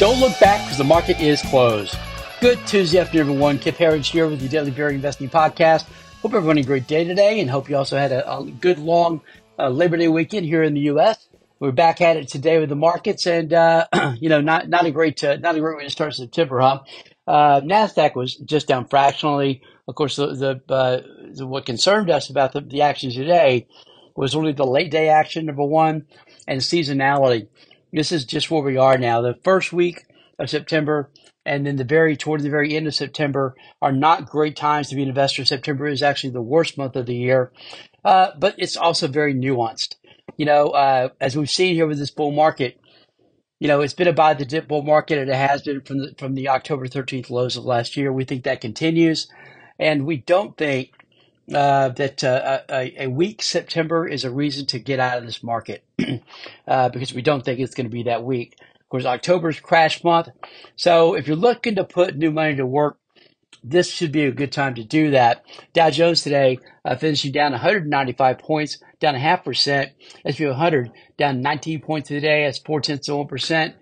Don't look back because the market is closed. Good Tuesday afternoon, everyone. Kip Herriage here with the Daily VRA Investing Podcast. Hope everyone had a great day today and hope you also had a, a good long uh, Labor Day weekend here in the U.S. We're back at it today with the markets and, uh, you know, not, not a great, uh, not a great way to start September, huh? Uh, NASDAQ was just down fractionally. Of course, the, the, uh, the what concerned us about the, the action today was really the late day action, number one, and seasonality this is just where we are now. The first week of September and then the very toward the very end of September are not great times to be an investor. September is actually the worst month of the year, uh, but it's also very nuanced. You know, uh, as we've seen here with this bull market, you know, it's been a buy the dip bull market, and it has been from the from the October 13th lows of last year. We think that continues, and we don't think uh, that uh, a, a, weak September is a reason to get out of this market uh, because we don't think it's going to be that weak. Of course, October's crash month. So if you're looking to put new money to work, this should be a good time to do that. Dow Jones today uh, finishing down 195 points, down a half percent. S&P 100 down 19 points today. That's four tenths of one percent.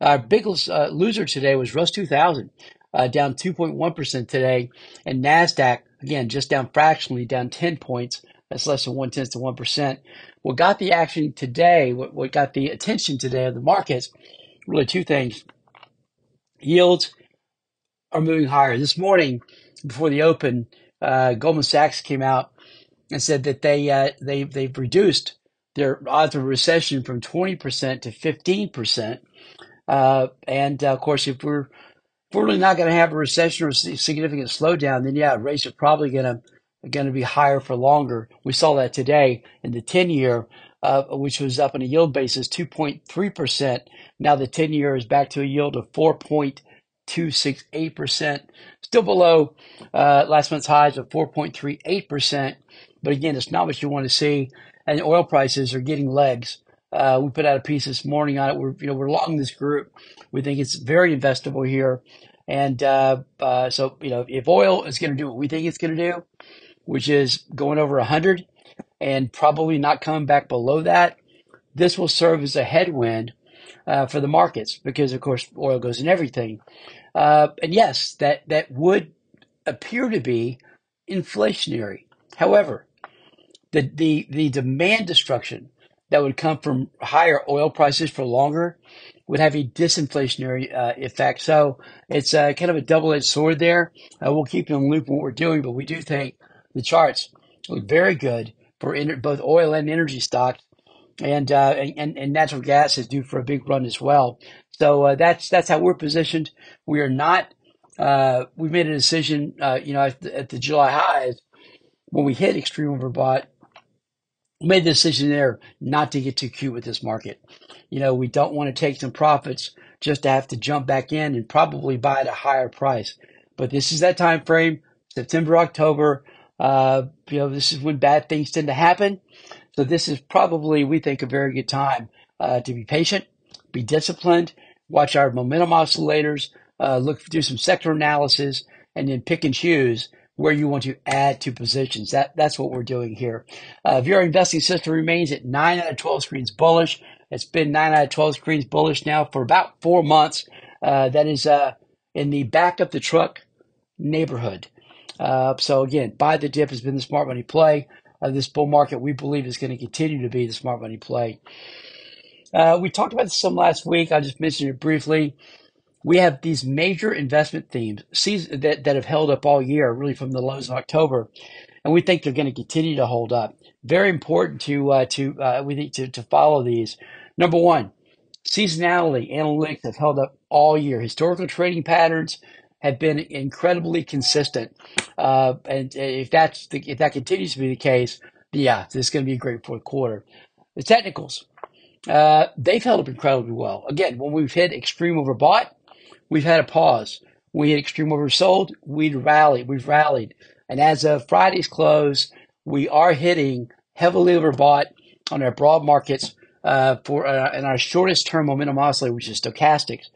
Our biggest uh, loser today was Russ 2000, uh, down 2.1% today. And NASDAQ, again, just down fractionally, down 10 points. That's less than one tenth to 1%. What got the action today, what, what got the attention today of the markets, really two things. Yields are moving higher. This morning, before the open, uh, Goldman Sachs came out and said that they uh, they they've reduced their odds of recession from 20% to 15%. Uh, and uh, of course, if we're if we're really not going to have a recession or a significant slowdown, then yeah, rates are probably going to going to be higher for longer. We saw that today in the 10 year, uh, which was up on a yield basis 2.3%. Now the 10 year is back to a yield of 4.268%, still below uh, last month's highs of 4.38%. But again, it's not what you want to see. And oil prices are getting legs. Uh, we put out a piece this morning on it. We're you know we're long this group. We think it's very investable here, and uh, uh, so you know if oil is going to do what we think it's going to do, which is going over hundred and probably not coming back below that, this will serve as a headwind uh, for the markets because of course oil goes in everything, uh, and yes, that that would appear to be inflationary. However, the the the demand destruction that would come from higher oil prices for longer would have a disinflationary uh, effect. So it's uh, kind of a double edged sword there. Uh, we'll keep you in loop on what we're doing, but we do think the charts look very good for both oil and energy stocks. And, uh, and and natural gas is due for a big run as well. So uh, that's that's how we're positioned. We are not. Uh, we made a decision, you know, at the, at the July highs when we hit extreme overbought made the decision there not to get too cute with this market. You know, we don't want to take some profits just to have to jump back in and probably buy at a higher price. But this is that time frame, September, October. Uh, you know, this is when bad things tend to happen. So this is probably, we think, a very good time uh, to be patient, be disciplined, watch our momentum oscillators, uh, look do some sector analysis, and then pick and choose where you want to add to positions. That that's what we're doing here. Uh, if your investing system remains at nine out of twelve screens bullish, it's been nine out of twelve screens bullish now for about four months. Uh, that is uh, in the back of the truck neighborhood. Uh, so again, buy the dip has been the smart money play. of this bull market, we believe, is going to continue to be the smart money play. Uh, we talked about this some last week. I just mentioned it briefly we have these major investment themes that, that have held up all year, really from the lows of October, and we think they're going to continue to hold up. Very important to uh, to uh, we need to, to follow these. Number one, seasonality analytics have held up all year. Historical trading patterns have been incredibly consistent, uh, and if that's the, if that continues to be the case, yeah, this is going to be a great fourth quarter. The technicals. Uh, they've held up incredibly well. Again, when we've hit extreme overbought, we've had a pause. We had extreme oversold. We'd rallied. We've rallied. And as of Friday's close, we are hitting heavily overbought on our broad markets uh, for uh, in our shortest term momentum oscillator, which is stochastics.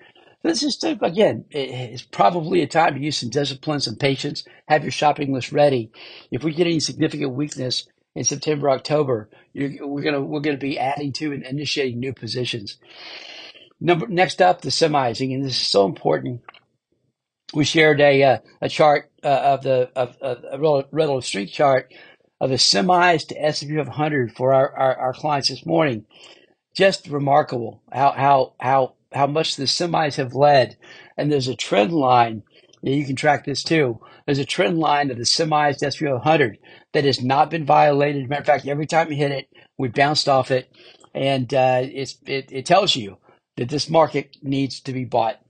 This is again, it's probably a time to use some discipline, some patience, have your shopping list ready. If we get any significant weakness in September, October, we're gonna we're gonna be adding to and initiating new positions. Number next up, the semis. Again, this is so important. We shared a uh, a chart uh, of the of, of a relative strength chart of the semis to S&P 500 for our, our, our clients this morning. Just remarkable how how how how much the semis have led, and there's a trend line. You can track this too. There's a trend line of the semis to S&P 100 that has not been violated. Matter of fact, every time you hit it, we bounced off it, and uh, it's it, it tells you that this market needs to be bought.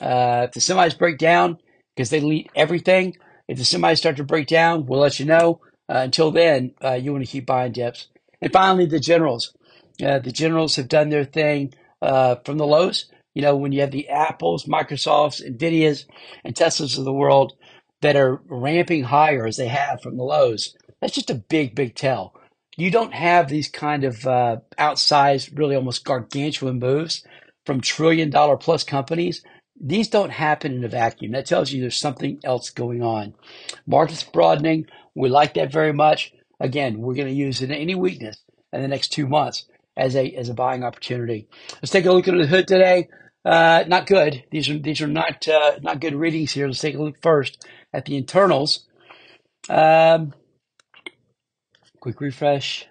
Uh, if the semis break down, because they lead everything, if the semis start to break down, we'll let you know. Uh, until then, uh, you want to keep buying dips. And finally, the generals. Uh, the generals have done their thing uh, from the lows. You know, when you have the Apples, Microsofts, Nvidias, and Teslas of the world that are ramping higher as they have from the lows, that's just a big, big tell. You don't have these kind of uh, outsized, really almost gargantuan moves from trillion dollar plus companies these don't happen in a vacuum. That tells you there's something else going on. Market's broadening. We like that very much. Again, we're going to use it- any weakness in the next two months as a as a buying opportunity. Let's take a look at the hood today. Uh, not good. These are these are not uh, not good readings here. Let's take a look first at the internals. Um, quick refresh.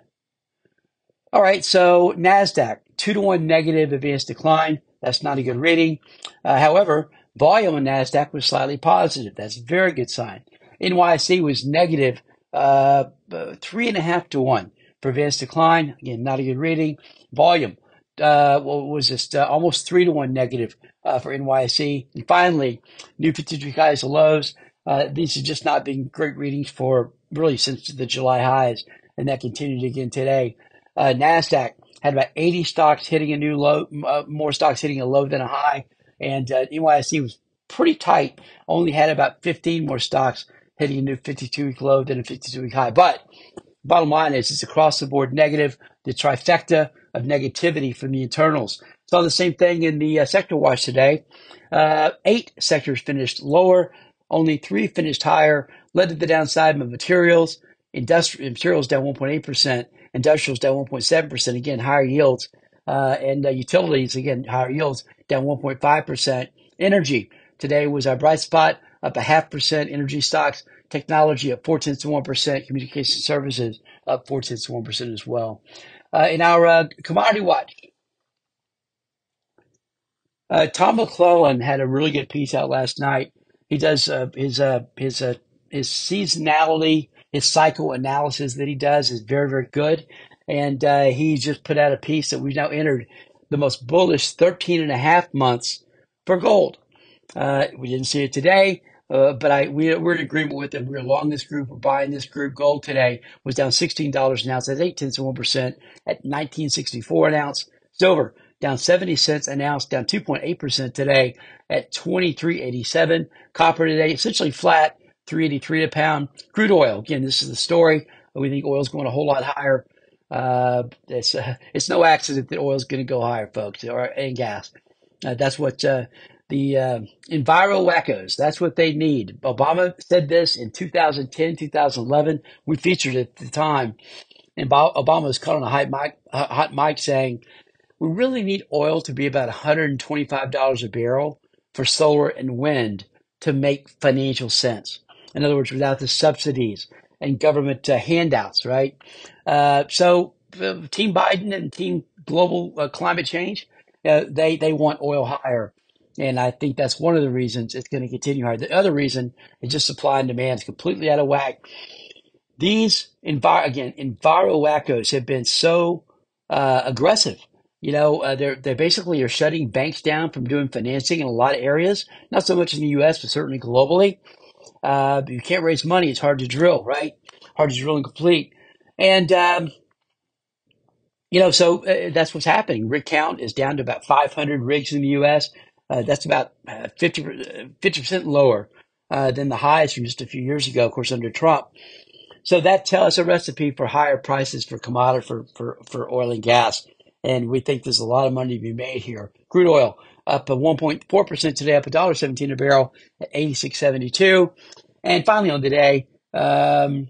All right, so Nasdaq two to one negative advanced decline. That's not a good reading. Uh, however, volume on NASDAQ was slightly positive. That's a very good sign. NYSE was negative, uh, three and a half to one for advanced decline. Again, not a good reading. Volume uh, was just uh, almost three to one negative uh, for NYSE. And finally, new 53 highs to lows. Uh, these have just not been great readings for really since the July highs, and that continued again today. Uh, NASDAQ had about 80 stocks hitting a new low, uh, more stocks hitting a low than a high. And uh, NYSE was pretty tight, only had about 15 more stocks hitting a new 52 week low than a 52 week high. But bottom line is it's across the board negative, the trifecta of negativity from the internals. Saw the same thing in the uh, sector watch today. Uh, eight sectors finished lower, only three finished higher, led to the downside of materials. Industrial materials down 1.8%, Industrials down 1.7%, again, higher yields. Uh, and uh, utilities, again, higher yields, down 1.5%. Energy today was our bright spot, up a half percent. Energy stocks, technology up four tenths to 1%. Communication services up four tenths to 1% as well. Uh, in our uh, commodity watch, uh, Tom McClellan had a really good piece out last night. He does uh, his his his seasonality his cycle analysis that he does is very, very good. And uh, he just put out a piece that we've now entered the most bullish 13 and a half months for gold. Uh, we didn't see it today, uh, but I we, we're in agreement with him. We're along this group. We're buying this group. Gold today was down $16 an ounce. That's 8 tenths of 1% at 1964 an ounce. Silver down 70 cents an ounce, down 2.8% today at 23.87. Copper today essentially flat 383 a pound. Crude oil, again, this is the story. We think oil's going a whole lot higher. Uh, it's uh, it's no accident that oil's going to go higher, folks, or and gas. Uh, that's what uh, the uh, enviro wackos. That's what they need. Obama said this in 2010, 2011. We featured it at the time, and Obama was caught on a hot mic, hot mic saying, "We really need oil to be about 125 dollars a barrel for solar and wind to make financial sense." In other words, without the subsidies and government uh, handouts, right? Uh, so, uh, Team Biden and Team Global uh, Climate Change, uh, they they want oil higher, and I think that's one of the reasons it's going to continue higher. The other reason is just supply and demand is completely out of whack. These envir- again, enviro wackos have been so uh, aggressive. You know, they're they basically are shutting banks down from doing financing in a lot of areas. Not so much in the U.S., but certainly globally. Uh, you can't raise money. It's hard to drill, right? Hard to drill and complete. And, um, you know, so uh, that's what's happening. Rig count is down to about 500 rigs in the U.S. Uh, that's about uh, 50, 50% lower uh, than the highs from just a few years ago, of course, under Trump. So that tells us a recipe for higher prices for commodity, for, for, for oil and gas. And we think there's a lot of money to be made here. Crude oil, up 1.4% today, up $1.17 a barrel at 86.72. And finally on the day, um,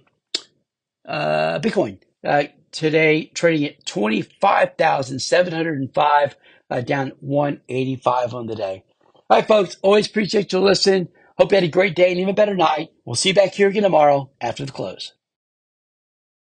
uh, Bitcoin uh, today, trading at 25,705, uh, down 185 on the day. All right, folks, always appreciate you listening. Hope you had a great day and even a better night. We'll see you back here again tomorrow after the close.